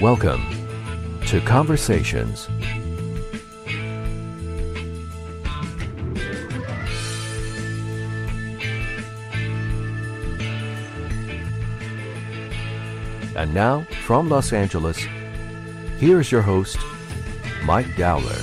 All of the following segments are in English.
Welcome to Conversations. And now, from Los Angeles, here's your host, Mike Dowler.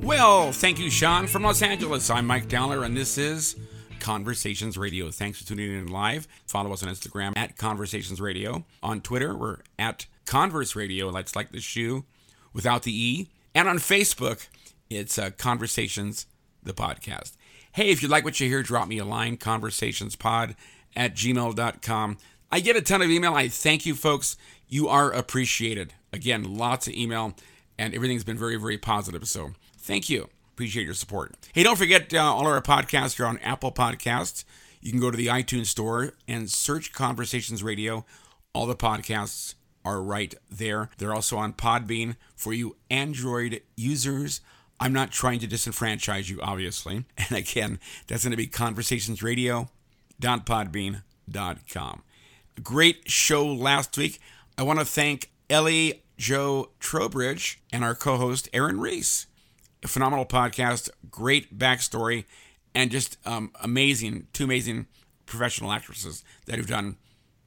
Well, thank you, Sean, from Los Angeles. I'm Mike Dowler, and this is Conversations Radio. Thanks for tuning in live. Follow us on Instagram at Conversations Radio. On Twitter, we're at Converse Radio. That's like the shoe without the E. And on Facebook, it's uh, Conversations, the podcast. Hey, if you like what you hear, drop me a line, conversationspod at gmail.com. I get a ton of email. I thank you, folks. You are appreciated. Again, lots of email, and everything's been very, very positive. So thank you. Appreciate your support. Hey, don't forget, uh, all our podcasts are on Apple Podcasts. You can go to the iTunes store and search Conversations Radio. All the podcasts are right there. They're also on Podbean for you Android users. I'm not trying to disenfranchise you, obviously. And again, that's going to be conversationsradio.podbean.com. Great show last week. I want to thank Ellie Joe Trowbridge and our co host, Aaron Reese phenomenal podcast, great backstory, and just um, amazing, two amazing professional actresses that have done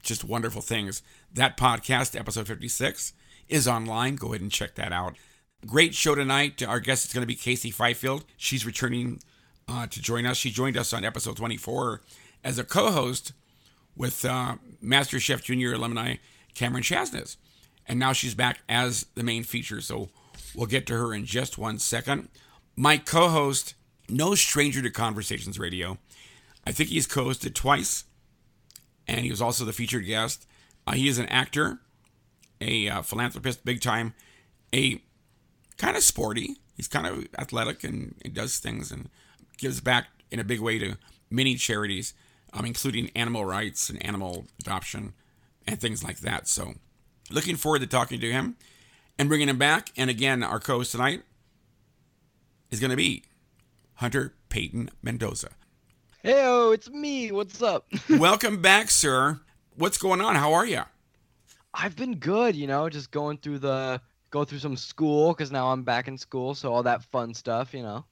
just wonderful things. That podcast, episode 56, is online. Go ahead and check that out. Great show tonight. Our guest is going to be Casey Fifield. She's returning uh, to join us. She joined us on episode 24 as a co host with uh, Master Chef Junior alumni Cameron Chasness. And now she's back as the main feature. So We'll get to her in just one second. My co host, no stranger to Conversations Radio. I think he's co hosted twice, and he was also the featured guest. Uh, he is an actor, a uh, philanthropist, big time, a kind of sporty. He's kind of athletic and, and, does things and gives back in a big way to many charities, um, including animal rights and animal adoption and things like that. So, looking forward to talking to him and bringing him back. And again, our co host tonight is going to be Hunter Peyton Mendoza. Hey, it's me. What's up? Welcome back, sir. What's going on? How are you? I've been good, you know, just going through the go through some school because now I'm back in school, so all that fun stuff, you know.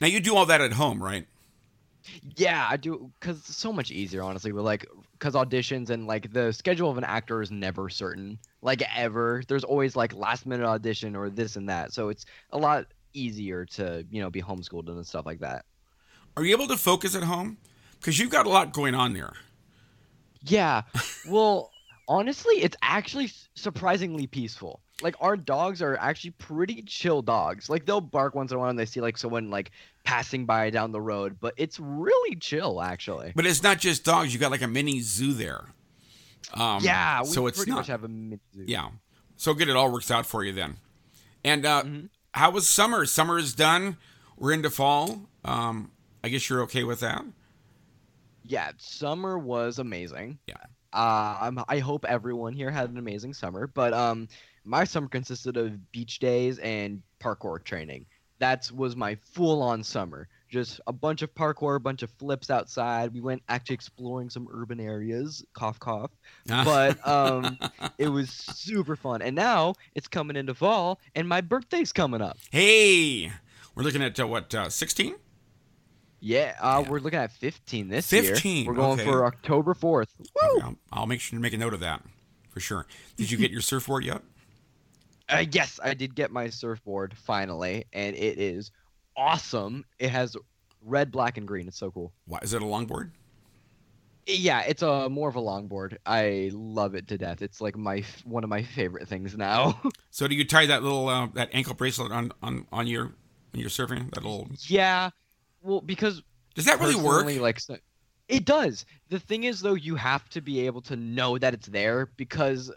Now you do all that at home, right? Yeah, I do because it's so much easier, honestly. With like, because auditions and like the schedule of an actor is never certain, like ever. There's always like last minute audition or this and that, so it's a lot easier to you know be homeschooled and stuff like that. Are you able to focus at home? Because you've got a lot going on there. Yeah, well, honestly, it's actually surprisingly peaceful like our dogs are actually pretty chill dogs. Like they'll bark once in a while and they see like someone like passing by down the road, but it's really chill actually. But it's not just dogs. You got like a mini zoo there. Um, yeah, we so it's pretty not, much have a mini zoo. Yeah, so good. It all works out for you then. And uh, mm-hmm. how was summer? Summer is done. We're into fall. Um, I guess you're okay with that. Yeah, summer was amazing. Yeah. Uh, i hope everyone here had an amazing summer. But um, my summer consisted of beach days and parkour training. That was my full on summer. Just a bunch of parkour, a bunch of flips outside. We went actually exploring some urban areas, cough, cough. but um, it was super fun. And now it's coming into fall, and my birthday's coming up. Hey, we're looking at uh, what, 16? Uh, yeah, uh, yeah, we're looking at 15 this 15. year. 15. We're going okay. for October 4th. Woo! Okay, I'll, I'll make sure to make a note of that for sure. Did you get your surfboard yet? Uh, yes, I did get my surfboard finally, and it is awesome. It has red, black, and green. It's so cool. Why is it a longboard? Yeah, it's a more of a longboard. I love it to death. It's like my one of my favorite things now. so do you tie that little uh, that ankle bracelet on on on your when you're surfing? That little Yeah. Well, because does that really work? Like it does. The thing is though, you have to be able to know that it's there because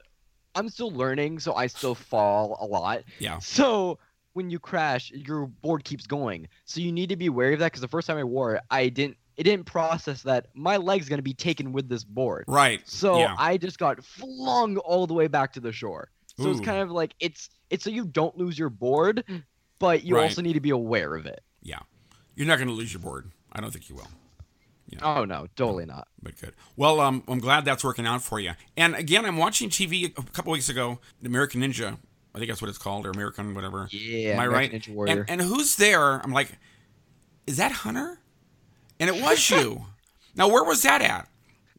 I'm still learning, so I still fall a lot. Yeah. So when you crash, your board keeps going. So you need to be wary of that because the first time I wore it, I didn't it didn't process that my leg's gonna be taken with this board. Right. So yeah. I just got flung all the way back to the shore. So Ooh. it's kind of like it's it's so you don't lose your board, but you right. also need to be aware of it. Yeah. You're not gonna lose your board. I don't think you will. Oh no, totally not. But good. Well, um, I'm glad that's working out for you. And again, I'm watching TV a couple weeks ago, American Ninja. I think that's what it's called, or American whatever. Yeah, Am I right? Ninja Warrior. And, and who's there? I'm like, is that Hunter? And it was you. now, where was that at?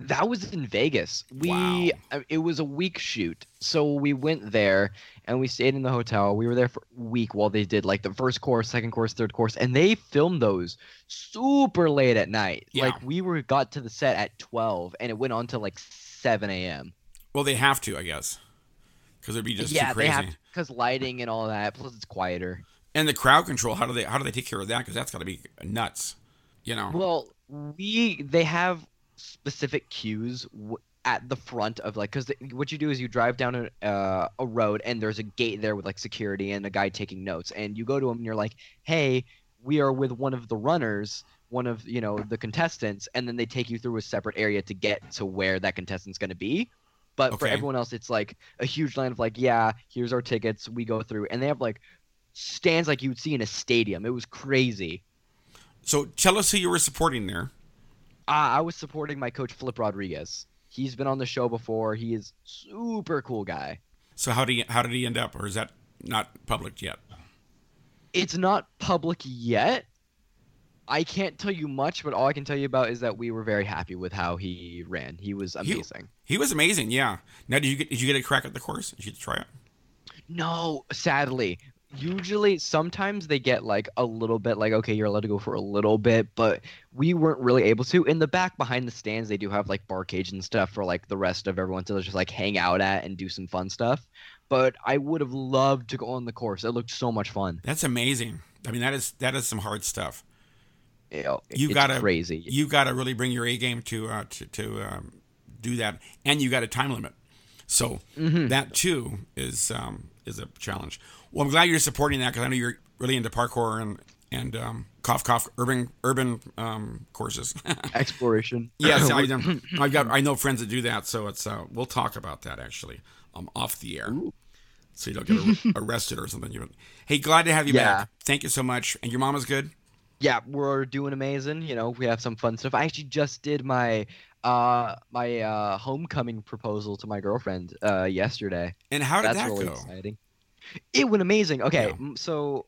That was in Vegas. We Wow. uh, it was a week shoot. So we went there and we stayed in the hotel. We were there for a week while they did like the first course, second course, third course, and they filmed those super late at night. Yeah. Like we were got to the set at 12 and it went on to like 7 a.m. Well, they have to, I guess, because it'd be just yeah, too crazy. because lighting and all that. Plus it's quieter. And the crowd control. How do they? How do they take care of that? Because that's got to be nuts. You know. Well, we they have specific cues w- at the front of like because what you do is you drive down a, uh, a road and there's a gate there with like security and a guy taking notes and you go to him and you're like, hey, we are with one of the runners, one of you know the contestants, and then they take you through a separate area to get to where that contestant's going to be. But for everyone else, it's like a huge line of like, yeah, here's our tickets, we go through, and they have like stands like you would see in a stadium. It was crazy. so tell us who you were supporting there. Uh, I was supporting my coach Flip Rodriguez. He's been on the show before. He is super cool guy. So how did he? How did he end up? Or is that not public yet? It's not public yet. I can't tell you much, but all I can tell you about is that we were very happy with how he ran. He was He- amazing. He was amazing. Yeah. Now, did you get? Did you get a crack at the course? Did you try it? No, sadly. Usually, sometimes they get like a little bit like, okay, you're allowed to go for a little bit, but we weren't really able to. In the back behind the stands, they do have like bar cage and stuff for like the rest of everyone to just like hang out at and do some fun stuff. But I would have loved to go on the course. It looked so much fun. That's amazing. I mean, that is that is some hard stuff. You, know, You gotta crazy. You got to really bring your A game to uh, to to um, do that, and you got a time limit. So Mm-hmm. that too is um, is a challenge. Well, I'm glad you're supporting that because I know you're really into parkour and and um, cough cough urban urban um, courses. Exploration. yes, I, I've got I know friends that do that, so it's uh, we'll talk about that actually um, off the air, so you don't get arrested or something. You hey, glad to have you Yeah. back. Thank you so much. And your mom is good. Yeah, we're doing amazing. You know, we have some fun stuff. I actually just did my uh my uh homecoming proposal to my girlfriend uh yesterday. And how did That's that really go? exciting. It went amazing. Okay, Yeah. so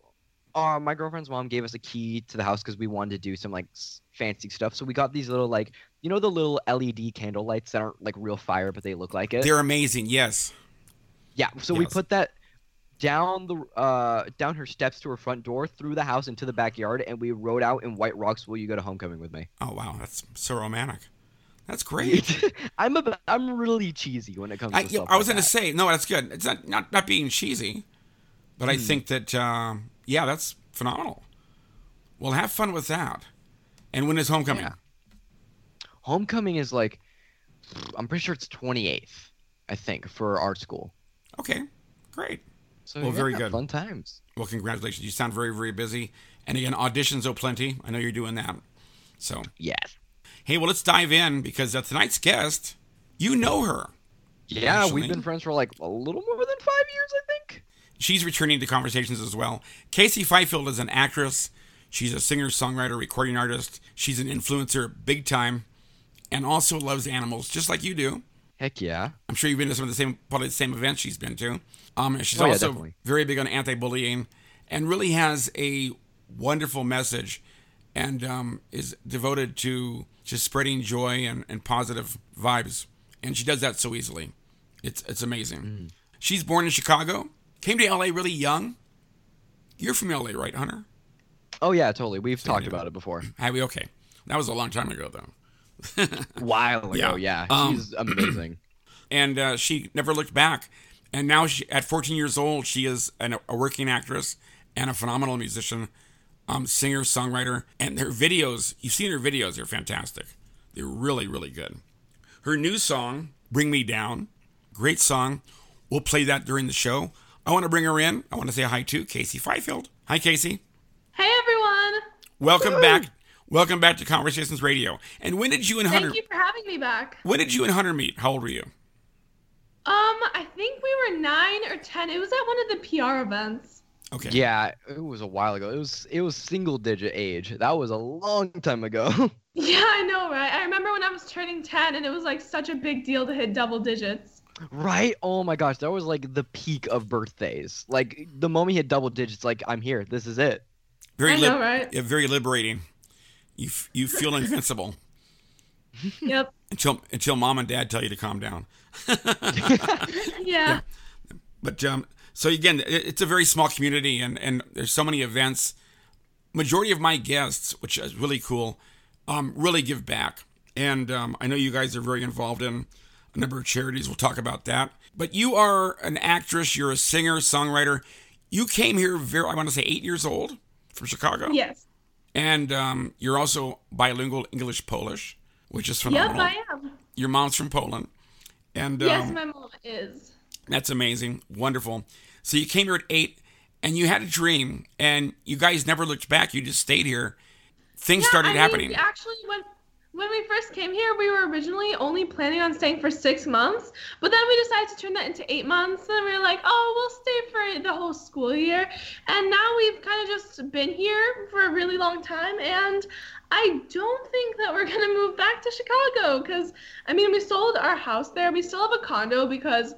uh, my girlfriend's mom gave us a key to the house because we wanted to do some like s- fancy stuff. So we got these little like you know the little LED candle lights that aren't like real fire but they look like it. They're amazing. Yes. yeah. So we put that down the uh down her steps to her front door through the house into the backyard and we rode out in White Rocks. Will you go to homecoming with me? Oh wow, that's so romantic. That's great. I'm a I'm really cheesy when it comes. I, to stuff I was like going to that. say no. That's good. It's not not, not being cheesy, but Hmm. I think that um, yeah, that's phenomenal. Well, have fun with that. And when is homecoming? Yeah. Homecoming is like, I'm pretty sure it's 28th, I think, for our school. Okay, great. So Well, very good. Fun times. Well, congratulations. You sound very very busy. And again, auditions oh plenty. I know you're doing that. So Yes. hey, well, let's dive in because uh, tonight's guest, you know her. Yeah, Actually- we've been friends for like a little more than five years, I think. She's returning to conversations as well. Casey Fifield is an actress. She's a singer, songwriter, recording artist. She's an influencer, big time, and also loves animals, just like you do. Heck yeah. I'm sure you've been to some of the same, probably the same events she's been to. Um, she's Oh, yeah, also definitely. very big on anti-bullying, and really has a wonderful message, and um, is devoted to just spreading joy and, and positive vibes. And she does that so easily. It's it's amazing. Mm. She's born in Chicago, came to LA really young. You're from LA, right, Hunter? Oh yeah, totally. We've talked yeah. about it before. Have we? Okay, that was a long time ago, though. A while ago, Yeah. yeah. Um, She's amazing. and uh, she never looked back. And now, she, at 14 years old, she is an, a working actress and a phenomenal musician, um, singer, songwriter. And her videos, you've seen her videos, they're fantastic. They're really, really good. Her new song, Bring Me Down, great song. We'll play that during the show. I want to bring her in. I want to say hi to Casey Fifield. Hi, Casey. Hey everyone! Welcome back. Welcome back to Conversations Radio. And when did you and Hunter? Thank you for having me back. When did you and Hunter meet? How old were you? Um, I think we were nine or ten. It was at one of the PR events. Okay. Yeah, it was a while ago. It was it was single digit age. That was a long time ago. Yeah, I know, right? I remember when I was turning 10 and it was like such a big deal to hit double digits. right? Oh my gosh, that was like the peak of birthdays. Like the moment he hit double digits, like I'm here. This is it. Very I know, right? yeah, very liberating. You f- you feel invincible Yep. until until mom and dad tell you to calm down. Yeah. But um, so again, it- it's a very small community, and and there's so many events. Majority of my guests, which is really cool, um, really give back, and um, I know you guys are very involved in a number of charities. We'll talk about that. But you are an actress. You're a singer, songwriter. You came here very, I want to say, eight years old from Chicago. Yes. And um, you're also bilingual English Polish, which is phenomenal. Yep, I am. Your mom's from Poland. And Yes, um, my mom is. that's amazing. Wonderful. So you came here at eight and you had a dream and you guys never looked back. You just stayed here. Things Yeah, started I mean, happening. we actually, when when we first came here, we were originally only planning on staying for six months, but then we decided to turn that into eight months, and we were like, oh, we'll stay for the whole school year, and now we've kind of just been here for a really long time, and I don't think that we're gonna move back to Chicago, because I mean, we sold our house there, we still have a condo because.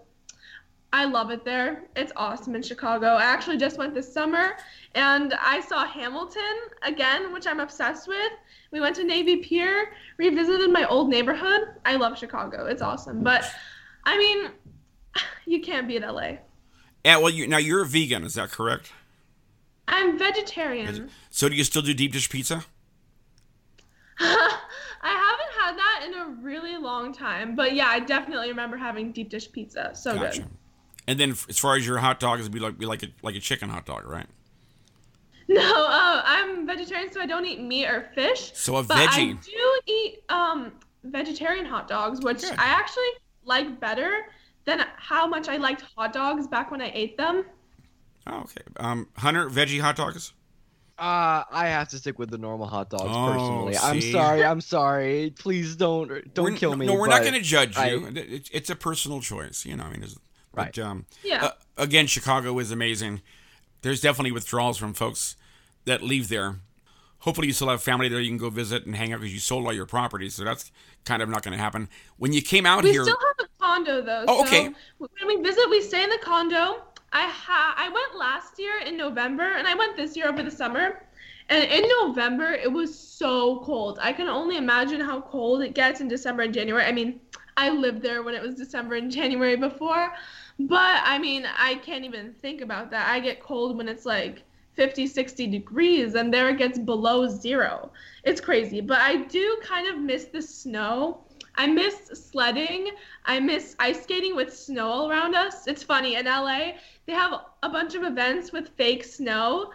I love it there. It's awesome in Chicago. I actually just went this summer and I saw Hamilton again, which I'm obsessed with. We went to Navy Pier, revisited my old neighborhood. I love Chicago. It's awesome. But I mean, you can't beat LA. yeah, well, you, now you're a vegan, is that correct? I'm vegetarian. So do you still do deep dish pizza? I haven't had that in a really long time, but yeah, I definitely remember having deep dish pizza. So Gotcha. good. And then as far as your hot dog, it'd be like be like a, like a chicken hot dog, right? No, uh, I'm vegetarian, so I don't eat meat or fish. So a but I veggie. do eat um vegetarian hot dogs, which Good. I actually like better than how much I liked hot dogs back when I ate them. Oh, okay. Um, Hunter, veggie hot dogs. Uh, I have to stick with the normal hot dogs Oh, personally. I'm sorry. I'm sorry. Please don't don't We're- kill me. No, we're not going to judge I- you. It- it's a personal choice, you know. I mean, it's, Right. But, um, Yeah. uh, again, Chicago is amazing. There's definitely withdrawals from folks that leave there. Hopefully, you still have family there you can go visit and hang out because you sold all your property. So that's kind of not going to happen. When you came out We here, we still have a condo though. Oh, so okay. When we visit, we stay in the condo. I ha- I went last year in November, and I went this year over the summer. And in November, it was so cold. I can only imagine how cold it gets in December and January. I mean, I lived there when it was December and January before, but I mean, I can't even think about that. I get cold when it's like 50, 60 degrees, and there it gets below zero. It's crazy. But I do kind of miss the snow. I miss sledding. I miss ice skating with snow all around us. It's funny in LA, they have a bunch of events with fake snow.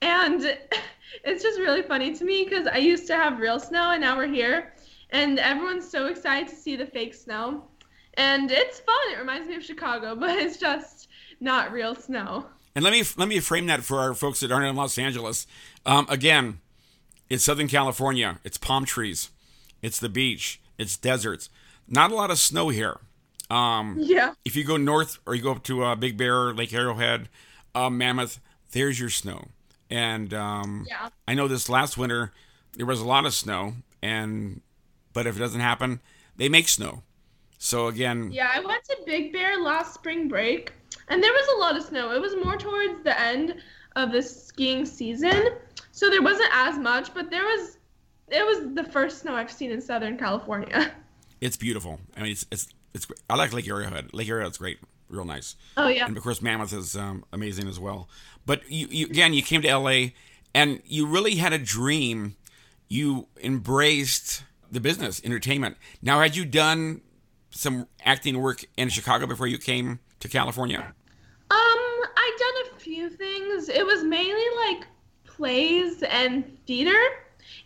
And it's just really funny to me because I used to have real snow and now we're here. And everyone's so excited to see the fake snow. And it's fun. It reminds me of Chicago, but it's just not real snow. and let me let me frame that for our folks that aren't in Los Angeles. Um, again, it's Southern California. It's palm trees. It's the beach. It's deserts. Not a lot of snow here. Um, Yeah. if you go north or you go up to uh, Big Bear, Lake Arrowhead, uh, Mammoth, there's your snow. And um, Yeah. I know this last winter there was a lot of snow, and but if it doesn't happen, they make snow. So again, Yeah, I went to Big Bear last spring break, and there was a lot of snow. It was more towards the end of the skiing season, so there wasn't as much, but there was. It was the first snow I've seen in Southern California. it's beautiful. I mean, it's it's it's. I like Lake Area Arrowhead. Lake Arrowhead's great, real nice. Oh yeah. and of course Mammoth is um, amazing as well. But you, you again, you came to LA, and you really had a dream. You embraced the business, entertainment. Now, had you done some acting work in Chicago before you came to California? Um, I done a few things. It was mainly like plays and theater.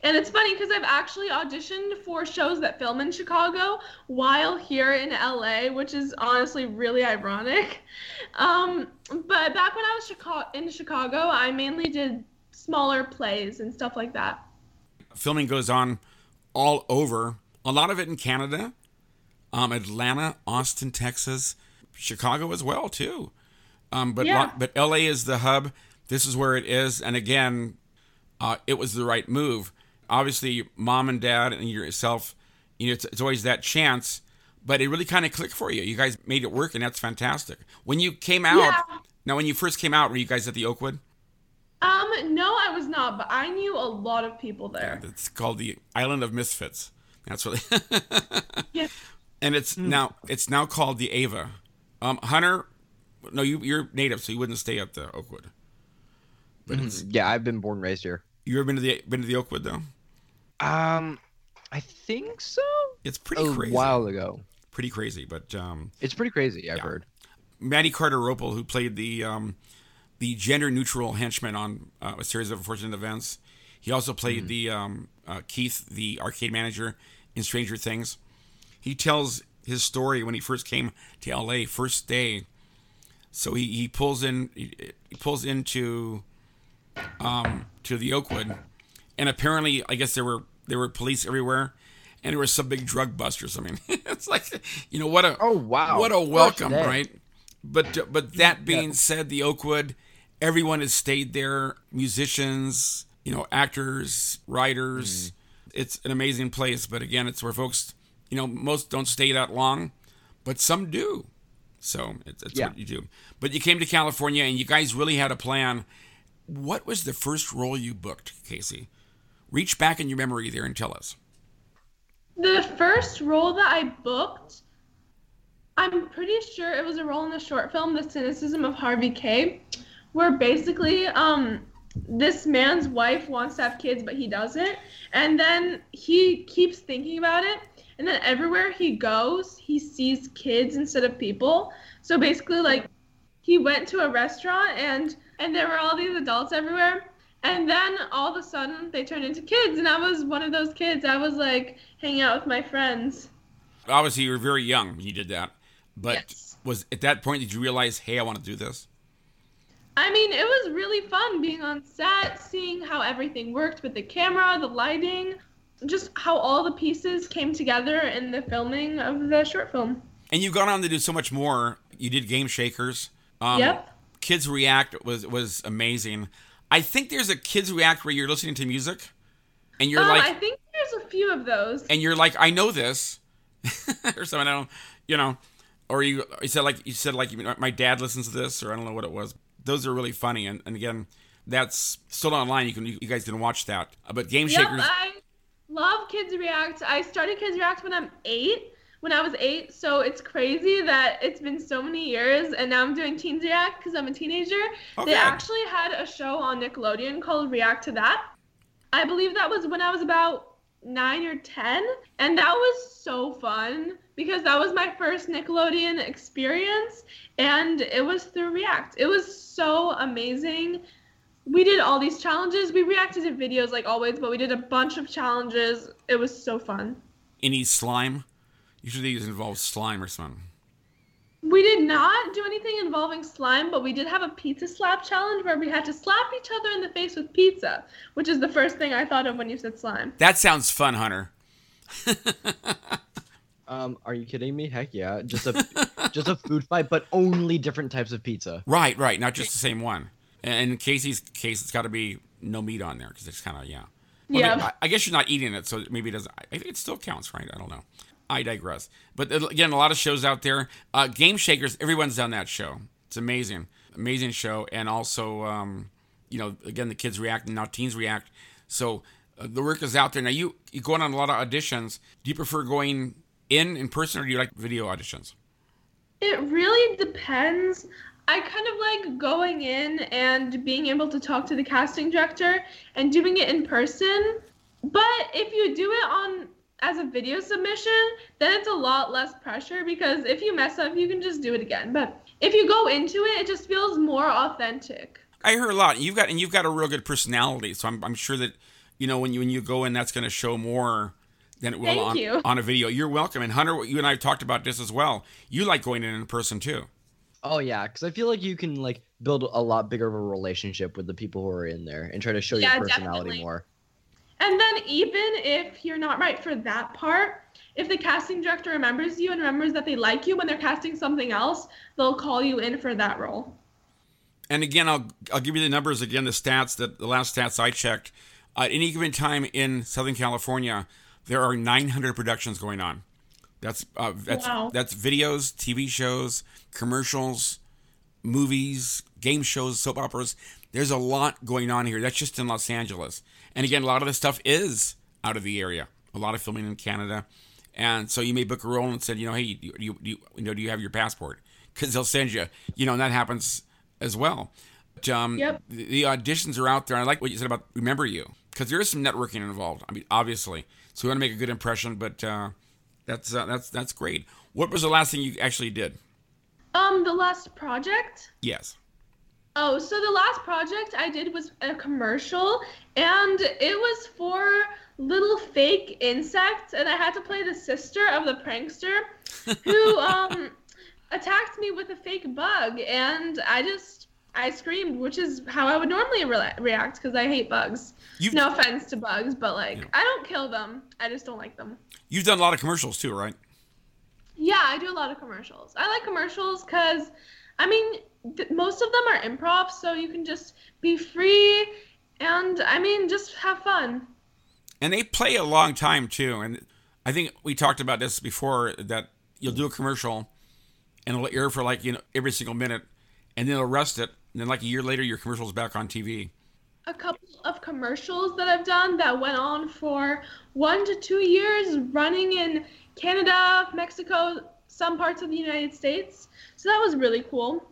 And it's funny because I've actually auditioned for shows that film in Chicago while here in LA, which is honestly really ironic. Um, but back when I was in Chicago, I mainly did smaller plays and stuff like that. Filming goes on all over. A lot of it in Canada, um, Atlanta, Austin, Texas, Chicago as well too. Um, but Yeah. but LA is the hub. this is where it is. And again, uh, it was the right move. Obviously, mom and dad and yourself, you know, it's, it's always that chance, but it really kind of clicked for you. You guys made it work, and that's fantastic. When you came out, Yeah. now when you first came out, were you guys at the Oakwood? Um, no, I was not, but I knew a lot of people there. It's called the Island of Misfits. That's what. Yeah. And it's now it's now called the Ava. Um, Hunter, no, you you're native, so you wouldn't stay at the Oakwood. But it's, Yeah, I've been born and raised here. you ever been to the been to the Oakwood though? Um, I think so. It's pretty crazy. a crazy. while ago. Pretty crazy, but um, It's pretty crazy. I've Yeah. heard. Matty Cardarople, who played the um, the gender neutral henchman on uh, a series of unfortunate events. He also played the um, uh, Keith, the arcade manager in Stranger Things. He tells his story when he first came to LA, first day. So he, he pulls in he, he pulls into um, to the Oakwood, and apparently, I guess there were there were police everywhere, and there were some big drug busters. I mean, it's like you know what a Oh, wow. what a welcome, right? But but that being said, the Oakwood, everyone has stayed there. Musicians, you know, actors, writers. It's an amazing place. But again, it's where folks, you know, most don't stay that long, but some do. So it's, it's Yeah. what you do. But you came to California, and you guys really had a plan. What was the first role you booked, Casey? Reach back in your memory there and tell us. The first role that I booked, I'm pretty sure it was a role in the short film The Cynicism of Harvey K, where basically um this man's wife wants to have kids but he doesn't, and then he keeps thinking about it, and then everywhere he goes, he sees kids instead of people. So basically like he went to a restaurant and and there were all these adults everywhere and then all of a sudden they turned into kids and i was one of those kids i was like hanging out with my friends Obviously, you were very young when you did that. But Yes. was at that point did you realize, hey, I want to do this? i mean it was really fun being on set seeing how everything worked with the camera the lighting just how all the pieces came together in the filming of the short film And you've gone on to do so much more. You did Game Shakers. Um, Yep. Kids React was was amazing. I think there's a Kids React where you're listening to music, and you're um, like, i think there's a few of those and you're like, I know this, or something. I don't, you know, or you you said like you said like my dad listens to this, or I don't know what it was. Those are really funny, and, and again, that's still online. You can you guys can watch that. Uh, But Game Yep, Shakers, I love Kids React. I started Kids React when I'm eight. When I was eight, so it's crazy that it's been so many years, and now I'm doing Teens React because I'm a teenager. Okay. They actually had a show on Nickelodeon called React to That. I believe that was when I was about nine or ten, and that was so fun because that was my first Nickelodeon experience, and it was through React. It was so amazing we did all these challenges. We reacted to videos like always, but we did a bunch of challenges. It was so fun. any slime. Usually these involve slime or something. We did not do anything involving slime, but we did have a pizza slap challenge where we had to slap each other in the face with pizza, which is the first thing I thought of when you said slime. That sounds fun, Hunter. Um, are you kidding me? Heck yeah! Just a just a food fight, but only different types of pizza. Right, right, not just the same one. And in Casey's case, it's got to be no meat on there because it's kind of yeah. Well, Yeah. I, I guess you're not eating it, so maybe it doesn't. I think it still counts, right? I don't know. I digress. But uh, again, a lot of shows out there. Uh, Game Shakers, everyone's done that show. It's amazing, amazing show, and also, um, you know, again, the kids react, and now teens react. So uh, the work is out there. Now you you going on a lot of auditions. Do you prefer going in in person, or do you like video auditions? It really depends. I kind of like going in and being able to talk to the casting director and doing it in person. But if you do it on as a video submission, then it's a lot less pressure because if you mess up, you can just do it again. But if you go into it, it just feels more authentic. I heard a lot. You've got and you've got a real good personality, so I'm, I'm sure that you know when you when you go in, that's going to show more than it will Thank on you. on a video. You're welcome. And Hunter, you and I have talked about this as well. You like going in in person too. Oh yeah, because I feel like you can like build a lot bigger of a relationship with the people who are in there and try to show Yeah, your personality definitely. more. And then even if you're not right for that part, if the casting director remembers you and remembers that they like you when they're casting something else, they'll call you in for that role. And again, I'll I'll give you the numbers again, the stats that the last stats I checked. At any given time in Southern California, there are 900 productions going on. That's uh, that's Wow. that's videos, TV shows, commercials, movies, game shows, soap operas. There's a lot going on here. That's just in Los Angeles. And again, a lot of the stuff is out of the area. A lot of filming in Canada. And so you may book a role and said, you know, hey, do you, do you, you know, do you have your passport? Because they'll send you. You know, and that happens as well. But, um, Yep. the, the auditions are out there. I like what you said about remember you because there is some networking involved. I mean, obviously, so we want to make a good impression. But uh, that's uh, that's that's great. What was the last thing you actually did? Um, the last project. Yes. Oh, so the last project I did was a commercial, and it was for little fake insects, and I had to play the sister of the prankster who um attacked me with a fake bug, and I just I screamed, which is how I would normally re- react because I hate bugs. You've No offense to bugs, but like Yeah. I don't kill them. I just don't like them. you've done a lot of commercials too, right? Yeah, I do a lot of commercials. I like commercials because, I mean, th- most of them are improv, so you can just be free and, I mean, just have fun. and they play a long time too. And I think we talked about this before that you'll do a commercial and it'll air for like you know every single minute, and then they'll rest it, and then like a year later your commercial's back on TV. A couple of commercials that I've done that went on for one to two years, running in Canada, Mexico, some parts of the United States. So that was really cool.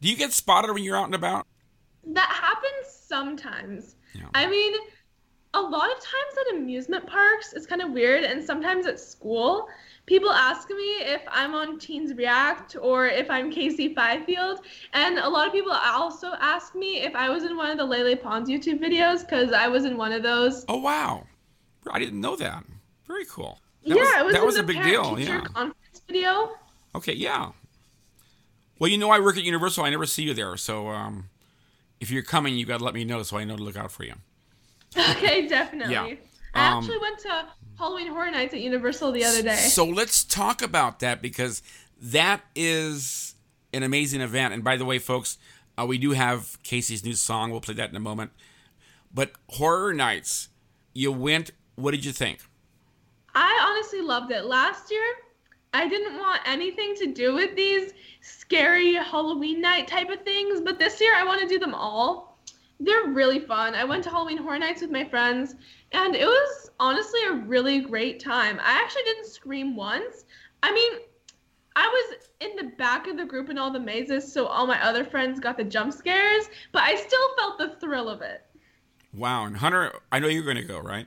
Do you get spotted when you're out and about? That happens sometimes. Yeah. I mean, a lot of times at amusement parks, it's kind of weird, and sometimes at school, people ask me if I'm on Teens React or if I'm Casey Fifield, and a lot of people also ask me if I was in one of the Lele Pons YouTube videos because I was in one of those. Oh wow, I didn't know that. Very cool. That yeah, was, it was that was a big deal. Yeah. conference video. Okay. Yeah. Well, you know, I work at Universal. I never see you there, so um, if you're coming, you got to let me know so I know to look out for you. Okay, definitely. Yeah. I Um, actually went to Halloween Horror Nights at Universal the other day. So let's talk about that because that is an amazing event. And by the way, folks, uh, we do have Casey's new song. We'll play that in a moment. But Horror Nights, you went. What did you think? I honestly loved it. Last year, I didn't want anything to do with these scary Halloween night type of things, but this year I want to do them all. They're really fun. I went to Halloween Horror Nights with my friends, and it was honestly a really great time. I actually didn't scream once. I mean, I was in the back of the group in all the mazes, so all my other friends got the jump scares, but I still felt the thrill of it. Wow. And Hunter, I know you're going to go, right?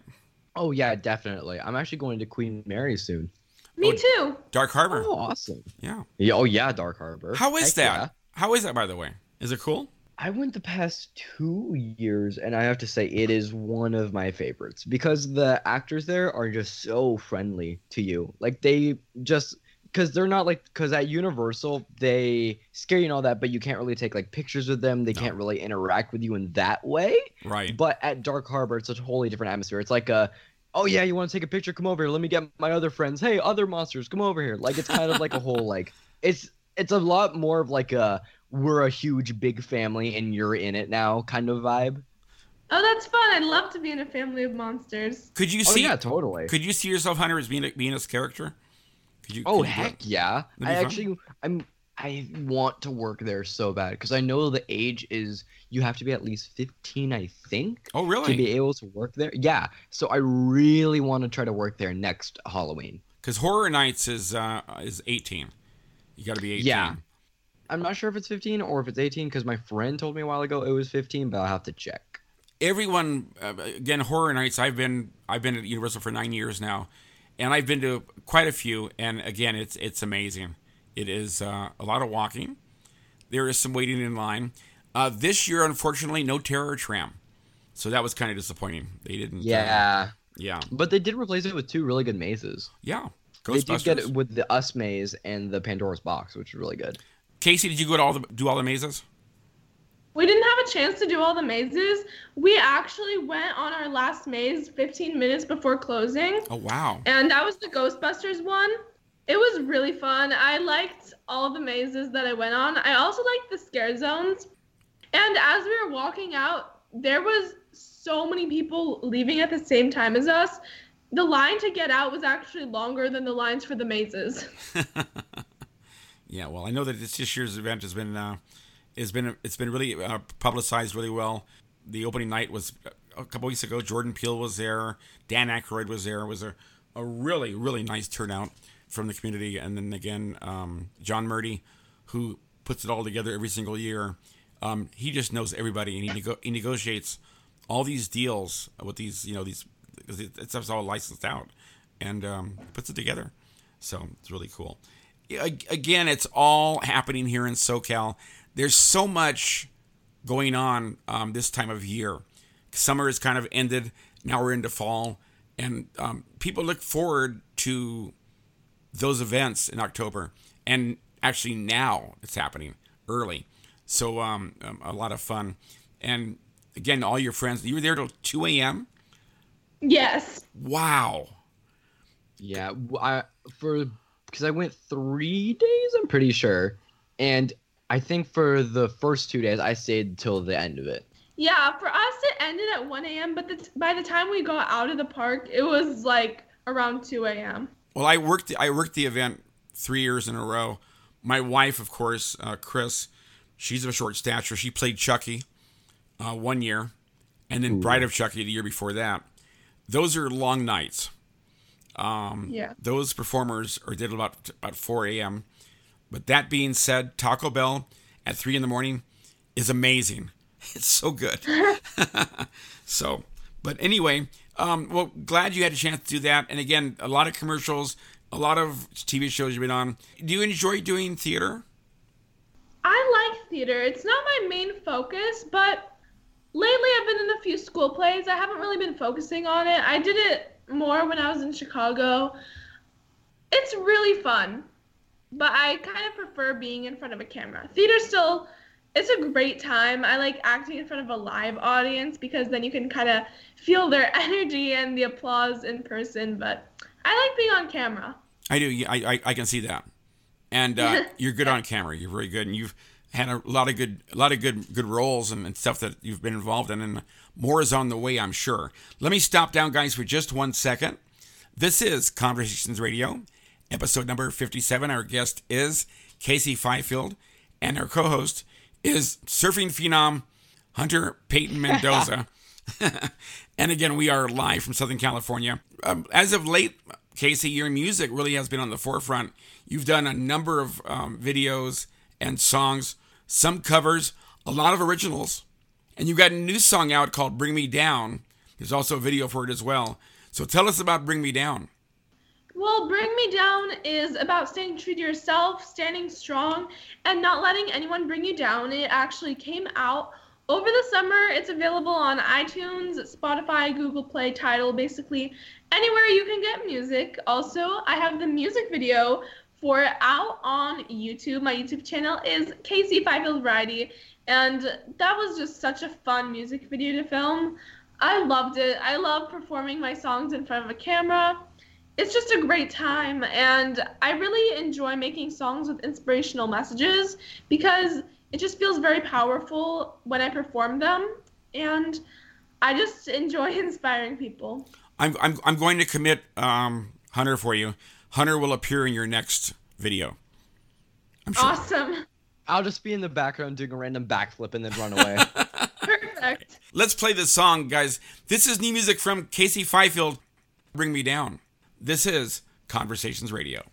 Oh yeah, definitely. I'm actually going to Queen Mary soon. Me Oh, too. Dark Harbor. Oh, awesome. Yeah. Yeah, oh yeah, Dark Harbor. How is Heck that? yeah. How is that, by the way? Is it cool? I went the past two years, and I have to say it is one of my favorites because the actors there are just so friendly to you. Like they just because they're not like because at Universal they scare you and all that, but you can't really take like pictures with them. They No. can't really interact with you in that way. Right. But at Dark Harbor, it's a totally different atmosphere. It's like a, oh yeah, you want to take a picture? Come over here. Let me get my other friends. Hey, other monsters, come over here. Like it's kind of like a whole like it's it's a lot more of like a we're a huge big family and you're in it now kind of vibe. Oh, that's fun. I'd love to be in a family of monsters. Could you Oh see? yeah, totally. Could you see yourself, Hunter, as being a, being this character? Could you? Oh could heck it? yeah! I fun. actually I'm I want to work there so bad because I know the age is you have to be at least 15, I think, Oh really? to be able to work there. Yeah, so I really want to try to work there next Halloween. Because Horror Nights is uh, is 18. You got to be 18. Yeah. I'm not sure if it's 15 or if it's 18 because my friend told me a while ago it was 15, but I'll have to check. Everyone, uh, again, Horror Nights. I've been I've been at Universal for nine years now, and I've been to quite a few. And again, it's it's amazing. It is uh, a lot of walking. There is some waiting in line. Uh, this year, unfortunately, no Terror Tram, so that was kind of disappointing. They didn't. uh, Yeah, yeah. but they did replace it with two really good mazes. Yeah. They did get it with the Us maze and the Pandora's box, which is really good. Casey, did you go to all the do all the mazes? We didn't have a chance to do all the mazes. We actually went on our last maze 15 minutes before closing, Oh wow. and that was the Ghostbusters one. It was really fun. I liked all the mazes that I went on. I also liked the scare zones. And as we were walking out, there was so many people leaving at the same time as us. The line to get out was actually longer than the lines for the mazes. yeah, well, I know that this, this year's event has been uh, has been it's been really uh, publicized really well. The opening night was a couple weeks ago. Jordan Peele was there. Dan Aykroyd was there. It was a, a really really nice turnout from the community. And then again, um, John Murdy, who puts it all together every single year. Um, he just knows everybody, and he, nego- he negotiates all these deals with these, you know, these because it, stuff's all licensed out, and um, puts it together. So it's really cool. Again, it's all happening here in SoCal. There's so much going on um, this time of year. Summer is kind of ended. Now we're into fall, and um, people look forward to those events in October. And actually, now it's happening early. So um, um, a lot of fun. And again, all your friends, you were there till 2 a.m. Yes. Wow. Yeah, I for because I went three days. I'm pretty sure, and I think for the first two days I stayed till the end of it. Yeah, for us it ended at 1 a.m. But the, by the time we got out of the park, it was like around 2 a.m. Well, I worked I worked the event three years in a row. My wife, of course, uh, Chris, she's of a short stature. She played Chucky uh, one year, and then Ooh. Bride of Chucky the year before that. Those are long nights. Um, yeah. Those performers are did about about 4 a.m. But that being said, Taco Bell at three in the morning is amazing. It's so good. so, but anyway, um, well, glad you had a chance to do that. And again, a lot of commercials, a lot of TV shows you've been on. Do you enjoy doing theater? I like theater. It's not my main focus, but lately I've been in a few school plays. I haven't really been focusing on it. I did it more when I was in Chicago. It's really fun, but I kind of prefer being in front of a camera. Theater still it's a great time. I like acting in front of a live audience because then you can kind of feel their energy and the applause in person. But I like being on camera. I do. I I, I can see that, and uh, you're good on camera. You're very good, and you've had a lot of good, a lot of good, good roles and, and stuff that you've been involved in, and more is on the way, I'm sure. Let me stop down, guys, for just one second. This is Conversations Radio, episode number 57. Our guest is Casey Fifield, and our co-host is surfing phenom Hunter Peyton Mendoza. and again, we are live from Southern California. Um, as of late, Casey, your music really has been on the forefront. You've done a number of um, videos and songs, some covers, a lot of originals. And you've got a new song out called Bring Me Down. There's also a video for it as well. So tell us about Bring Me Down. Well, Bring Me Down is about staying true to yourself, standing strong, and not letting anyone bring you down. It actually came out over the summer. It's available on iTunes, Spotify, Google Play, Tidal, basically anywhere you can get music. Also, I have the music video for it out on YouTube. My YouTube channel is Casey Fifield Variety, and that was just such a fun music video to film. I loved it. I love performing my songs in front of a camera it's just a great time and i really enjoy making songs with inspirational messages because it just feels very powerful when i perform them and i just enjoy inspiring people i'm, I'm, I'm going to commit um, hunter for you hunter will appear in your next video sure. awesome i'll just be in the background doing a random backflip and then run away. Perfect. Let's play this song guys. This is new music from casey fifield. Bring me down. This is Conversations Radio.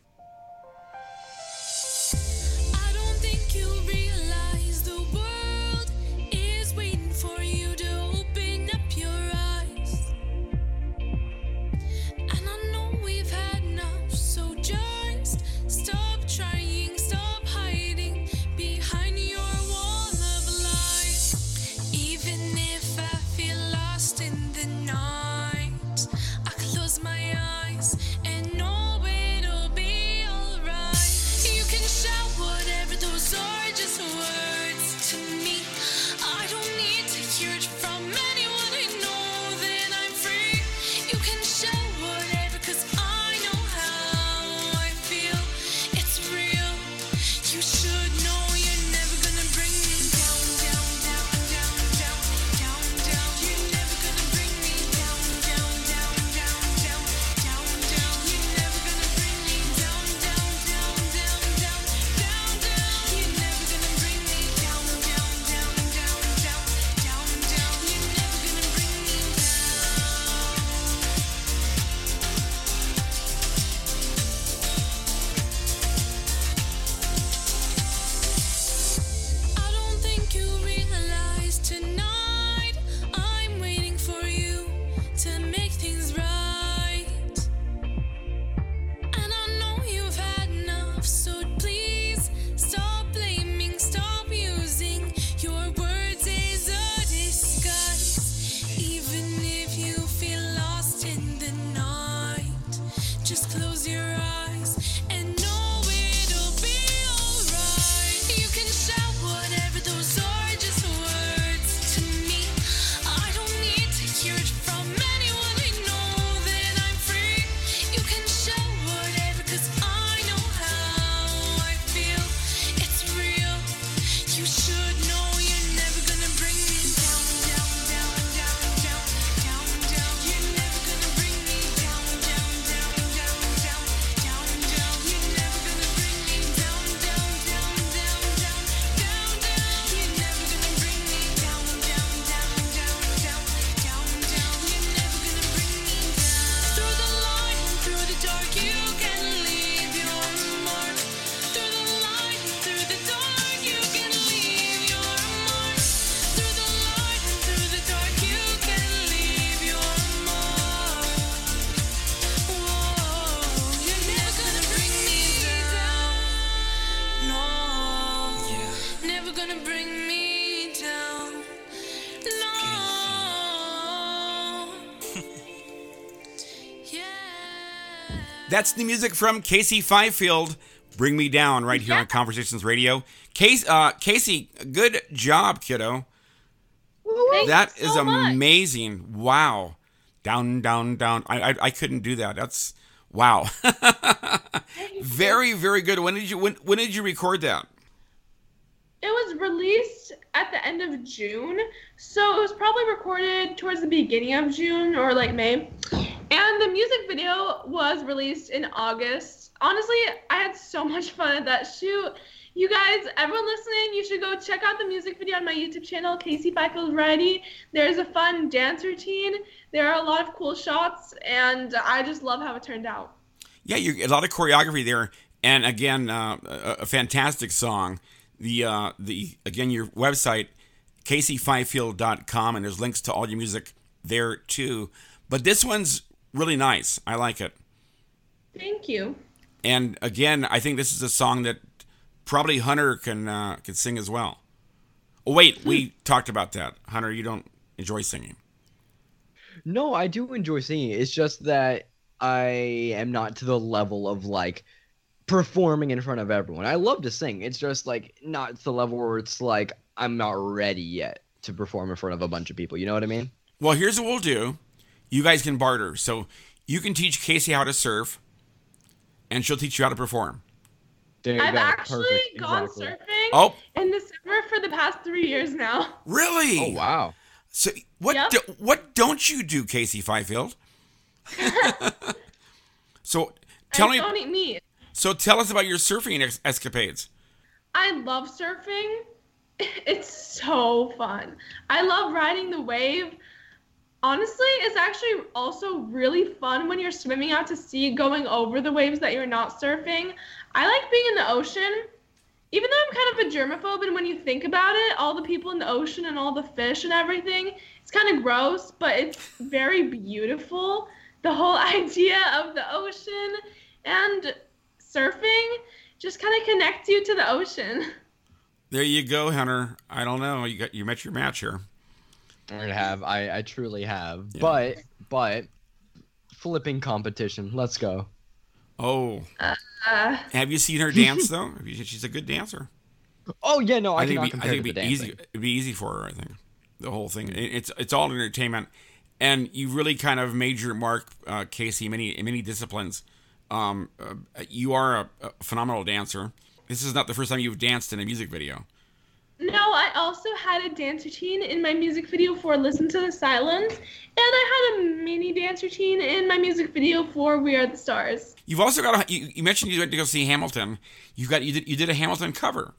That's the music from Casey Fifield. Bring me down right here on Conversations Radio. Casey, uh, Casey, good job, kiddo. Thank That is so much. amazing. Wow. Down, down, down. I, I, I couldn't do that. That's wow. very, very good. When did you when when did you record that? It was released at the end of June, so it was probably recorded towards the beginning of June or like May. And the music video was released in August. Honestly, I had so much fun at that shoot. You guys, everyone listening, you should go check out the music video on my YouTube channel, Casey Fifield Variety. There's a fun dance routine. There are a lot of cool shots, and I just love how it turned out. Yeah, you a lot of choreography there, and again, uh, a, a fantastic song. The uh, the again your website, caseyfifield.com, and there's links to all your music there too. But this one's really nice. I like it. Thank you. And again, I think this is a song that probably Hunter can uh, can sing as well. Oh wait, we talked about that. Hunter, you don't enjoy singing. No, I do enjoy singing. It's just that I am not to the level of like performing in front of everyone. I love to sing. It's just like not to the level where it's like I'm not ready yet to perform in front of a bunch of people. You know what I mean? Well, here's what we'll do. You guys can barter. So you can teach Casey how to surf, and she'll teach you how to perform. There I've go. actually Perfect. gone Exactly. surfing Oh, in December for the past three years now. really? Oh wow. So what? Yep. Do, what don't you do, Casey Fifield? so tell I me. don't eat meat. So tell us about your surfing ex- escapades. I love surfing. It's so fun. I love riding the wave. Honestly, it's actually also really fun when you're swimming out to sea, going over the waves that you're not surfing. I like being in the ocean. Even though I'm kind of a germaphobe, and when you think about it, all the people in the ocean and all the fish and everything, it's kind of gross, but it's very beautiful. The whole idea of the ocean and surfing just kind of connects you to the ocean. There you go, Hunter. I don't know. You got you met your match here. I have. I, I truly have. But but flipping competition. Let's go. Oh, Uh, have you seen her dance though? Have you- She's a good dancer. Oh yeah, no, I, think cannot it'd be, I think it'd be easy. It'd be easy for her. I think the whole thing. It, it's it's all entertainment, and you really kind of made your mark, uh, Casey. in Many many disciplines. Um, uh, you are a, a phenomenal dancer. This is not the first time you've danced in a music video. No, I also had a dance routine in my music video for Listen to the Silence, and I had a mini dance routine in my music video for We Are the Stars. You've also got a, you, you mentioned you went to go see Hamilton. You got you did you did a Hamilton cover.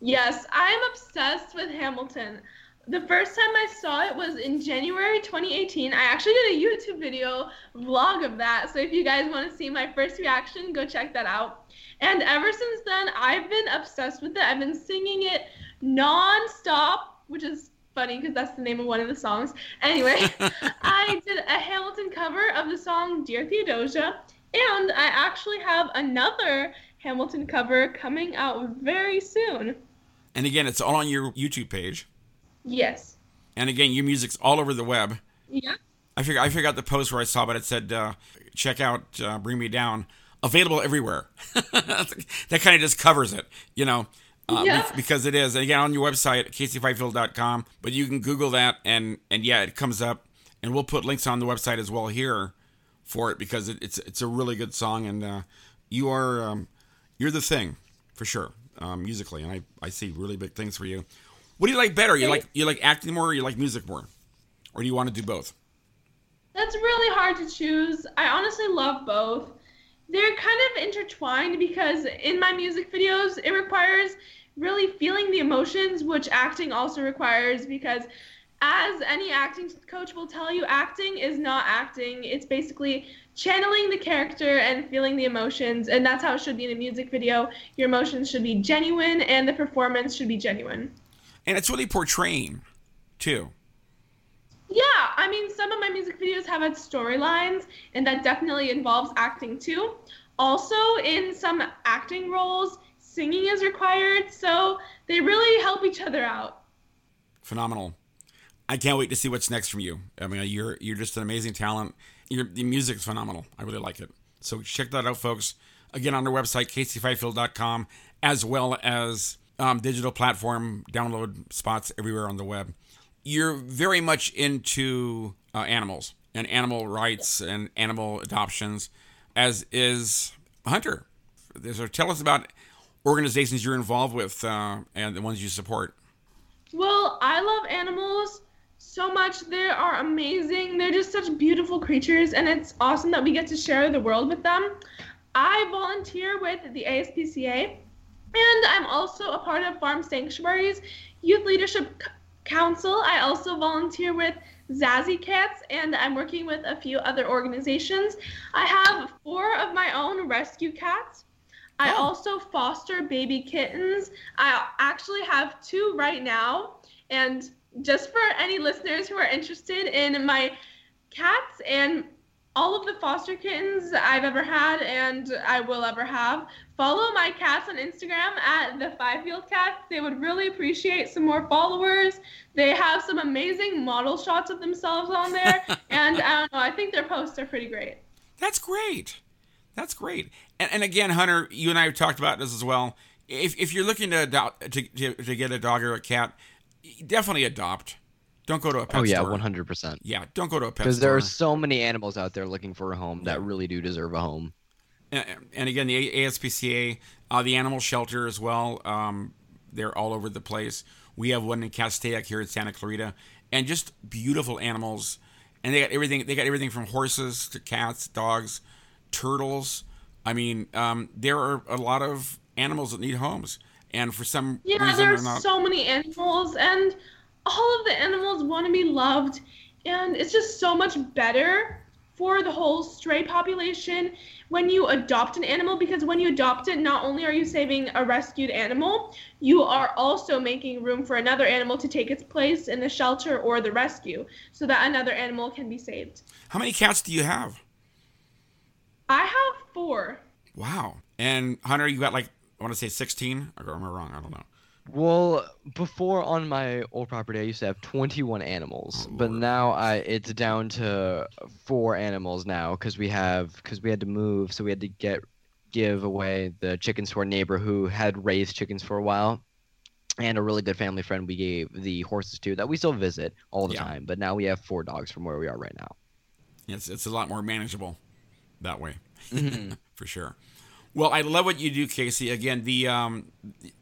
Yes, I am obsessed with Hamilton. The first time I saw it was in January 2018. I actually did a YouTube video vlog of that. So if you guys want to see my first reaction, go check that out. And ever since then, I've been obsessed with it. I've been singing it non-stop, which is funny because that's the name of one of the songs. Anyway, I did a Hamilton cover of the song Dear Theodosia, and I actually have another Hamilton cover coming out very soon. And again, it's all on your YouTube page. Yes. And again, your music's all over the web. Yeah. I figure I figured out the post where I saw, but it said, uh, "Check out uh, Bring Me Down." Available everywhere. that kind of just covers it, you know, uh, Yeah. because it is. And again, on your website, caseyfifield.com. But you can Google that, and and yeah, it comes up. And we'll put links on the website as well here for it because it, it's it's a really good song, and uh, you are um, you're the thing for sure um, musically, and I I see really big things for you. What do you like better? You like you like acting more, or you like music more, or do you want to do both? That's really hard to choose. I honestly love both. They're kind of intertwined because in my music videos, it requires really feeling the emotions, which acting also requires because as any acting coach will tell you, acting is not acting. It's basically channeling the character and feeling the emotions, and that's how it should be in a music video. Your emotions should be genuine and the performance should be genuine. And it's really portraying, too. Yeah, I mean, some of my music videos have had storylines, and that definitely involves acting too. Also, in some acting roles, singing is required, so they really help each other out. Phenomenal. I can't wait to see what's next from you. I mean, you're you're just an amazing talent. Your the music's phenomenal. I really like it. So check that out, folks. Again, on our website, caseyfifield.com, as well as um, digital platform download spots everywhere on the web. You're very much into uh, animals and animal rights and animal adoptions, as is Hunter. So tell us about organizations you're involved with uh, and the ones you support. Well, I love animals so much. They are amazing. They're just such beautiful creatures, and it's awesome that we get to share the world with them. I volunteer with the ASPCA, and I'm also a part of Farm Sanctuary's Youth Leadership Council. I also volunteer with Zazzy Cats, and I'm working with a few other organizations. I have four of my own rescue cats. I oh. also foster baby kittens. I actually have two right now, and just for any listeners who are interested in my cats and all of the foster kittens I've ever had and I will ever have, follow my cats on Instagram at the Fifield Cats. They would really appreciate some more followers. They have some amazing model shots of themselves on there, and I don't know, I think their posts are pretty great. That's great. That's great. And, and again, Hunter, you and I have talked about this as well. If, if you're looking to, adopt, to, to, to get a dog or a cat, definitely adopt. Don't go to a oh, pet store. oh, yeah, 100%. Yeah, don't go to a pet store. Because there are so many animals out there looking for a home that really do deserve a home. And, again, the ASPCA, uh, the animal shelter as well, um, they're all over the place. We have one in Castaic here in Santa Clarita, and just beautiful animals. And they got everything. They got everything from horses to cats, dogs, turtles. I mean, um, there are a lot of animals that need homes, and for some yeah, reason, there's not... so many animals, and all of the animals want to be loved, and it's just so much better for the whole stray population when you adopt an animal because when you adopt it not only are you saving a rescued animal you are also making room for another animal to take its place in the shelter or the rescue so that another animal can be saved how many cats do you have I have four. Wow. And Hunter, you got like I want to say 16. Or am I wrong? I don't know. Well, before on my old property, I used to have 21 animals, oh, but now I it's down to four animals now because we have because we had to move, so we had to get give away the chickens to our neighbor who had raised chickens for a while, and a really good family friend we gave the horses to that we still visit all the yeah. time. But now we have four dogs from where we are right now. It's it's a lot more manageable that way, mm-hmm. for sure. Well, I love what you do, Casey. Again, the um,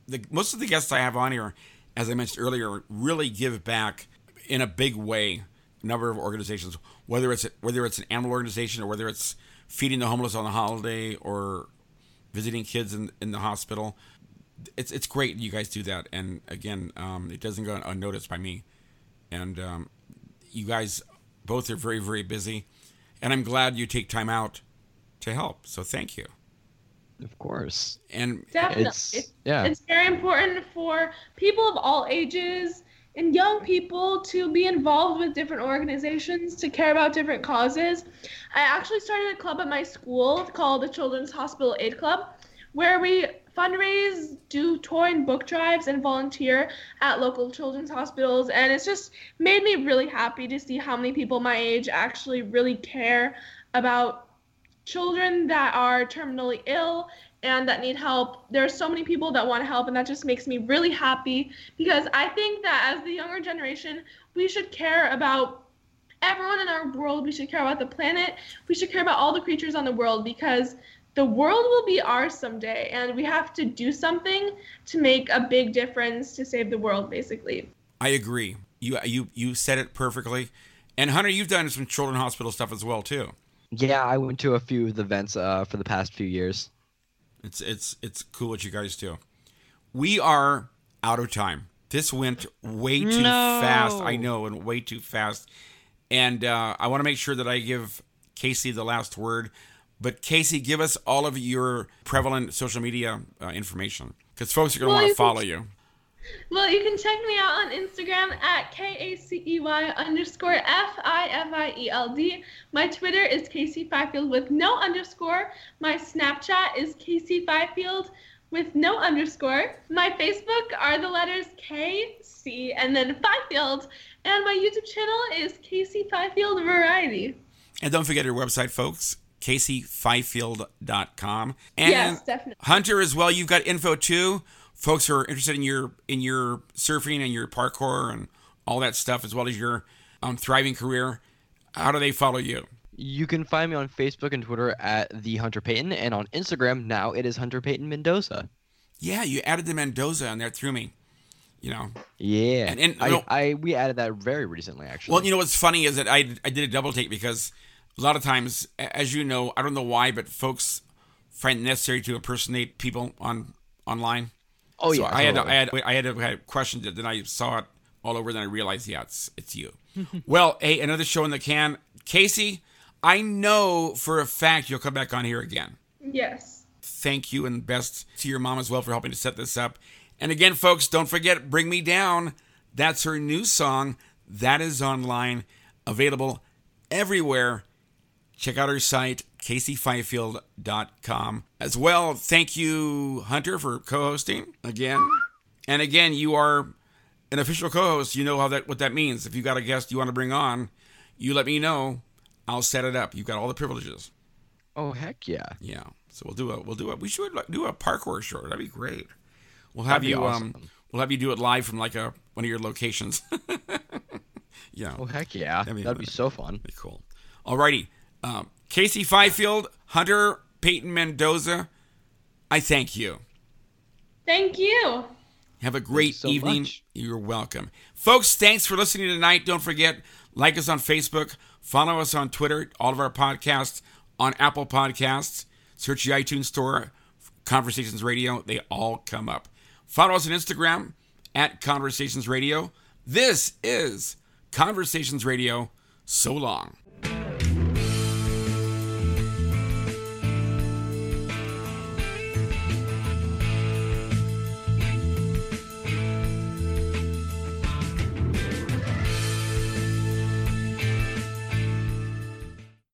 the most of the guests I have on here, as I mentioned earlier, really give back in a big way. A number of organizations, whether it's whether it's an animal organization or whether it's feeding the homeless on the holiday or visiting kids in in the hospital, it's it's great you guys do that. And again, um, it doesn't go unnoticed by me. And um, you guys both are very very busy and I'm glad you take time out to help. So thank you. Of course. And definitely, it's, yeah, it's very important for people of all ages and young people to be involved with different organizations to care about different causes. I actually started a club at my school called the Children's Hospital Aid Club, where we fundraise, do toy and book drives, and volunteer at local children's hospitals. And it's just made me really happy to see how many people my age actually really care about children that are terminally ill and that need help. There are so many people that want to help, and that just makes me really happy because I think that as the younger generation, we should care about everyone in our world. We should care about the planet. We should care about all the creatures on the world because the world will be ours someday and we have to do something to make a big difference to save the world basically i agree you you you said it perfectly and hunter you've done some children hospital stuff as well too yeah i went to a few of the events uh, for the past few years. It's it's it's cool what you guys do. We are out of time. This went way too no. fast. I know and way too fast. And uh, i want to make sure that i give casey the last word. But Casey, give us all of your prevalent social media uh, information because folks are going to well, want to follow you. Well, you can check me out on Instagram at K A C E Y underscore F I F I E L D. My Twitter is Casey Fifield with no underscore. My Snapchat is Casey Fifield with no underscore. My Facebook are the letters K, C, and then Fifield. And my YouTube channel is Casey Fifield Variety. And don't forget your website, folks CaseyFifield.com. And Yes, definitely. Hunter as well. You've got info too. Folks who are interested in your in your surfing and your parkour and all that stuff, as well as your um, thriving career. How do they follow you? You can find me on Facebook and Twitter at the Hunter Payton, and on Instagram now it is Hunter Payton Mendoza. Yeah, you added the Mendoza on there through me. You know, Yeah, And- and, I, no- I we added that very recently actually. Well, you know what's funny is that I I did a double take because a lot of times, as you know, I don't know why, but folks find it necessary to impersonate people on online. Oh so yeah, I had to, totally. I had I had to, I had questioned it, then I saw it all over, then I realized, yeah, it's it's you. well, hey, another show in the can, Casey. I know for a fact you'll come back on here again. Yes. Thank you and best to your mom as well for helping to set this up. And again, folks, don't forget Bring Me Down. That's her new song. That is online, available everywhere. Check out her site, caseyfifield.com. As well, thank you, Hunter, for co-hosting again. And again, you are an official co-host. You know how that what that means. If you got a guest you want to bring on, you let me know. I'll set it up. You've got all the privileges. oh heck yeah. Yeah. So we'll do a we'll do a we should do a parkour show. That'd be great. We'll have That'd be you um we'll have you do it live from like a one of your locations. yeah. Oh heck yeah. That'd be- That'd be so fun. Be cool. Alrighty. Um, Casey Fifield, Hunter Payton Mendoza, I thank you. Thank you. Have a great so evening. much. You're welcome. Folks, thanks for listening tonight. Don't forget, like us on Facebook, follow us on Twitter, all of our podcasts on Apple Podcasts. Search the iTunes Store, Conversations Radio. They all come up. Follow us on Instagram at Conversations Radio. This is Conversations Radio. So long.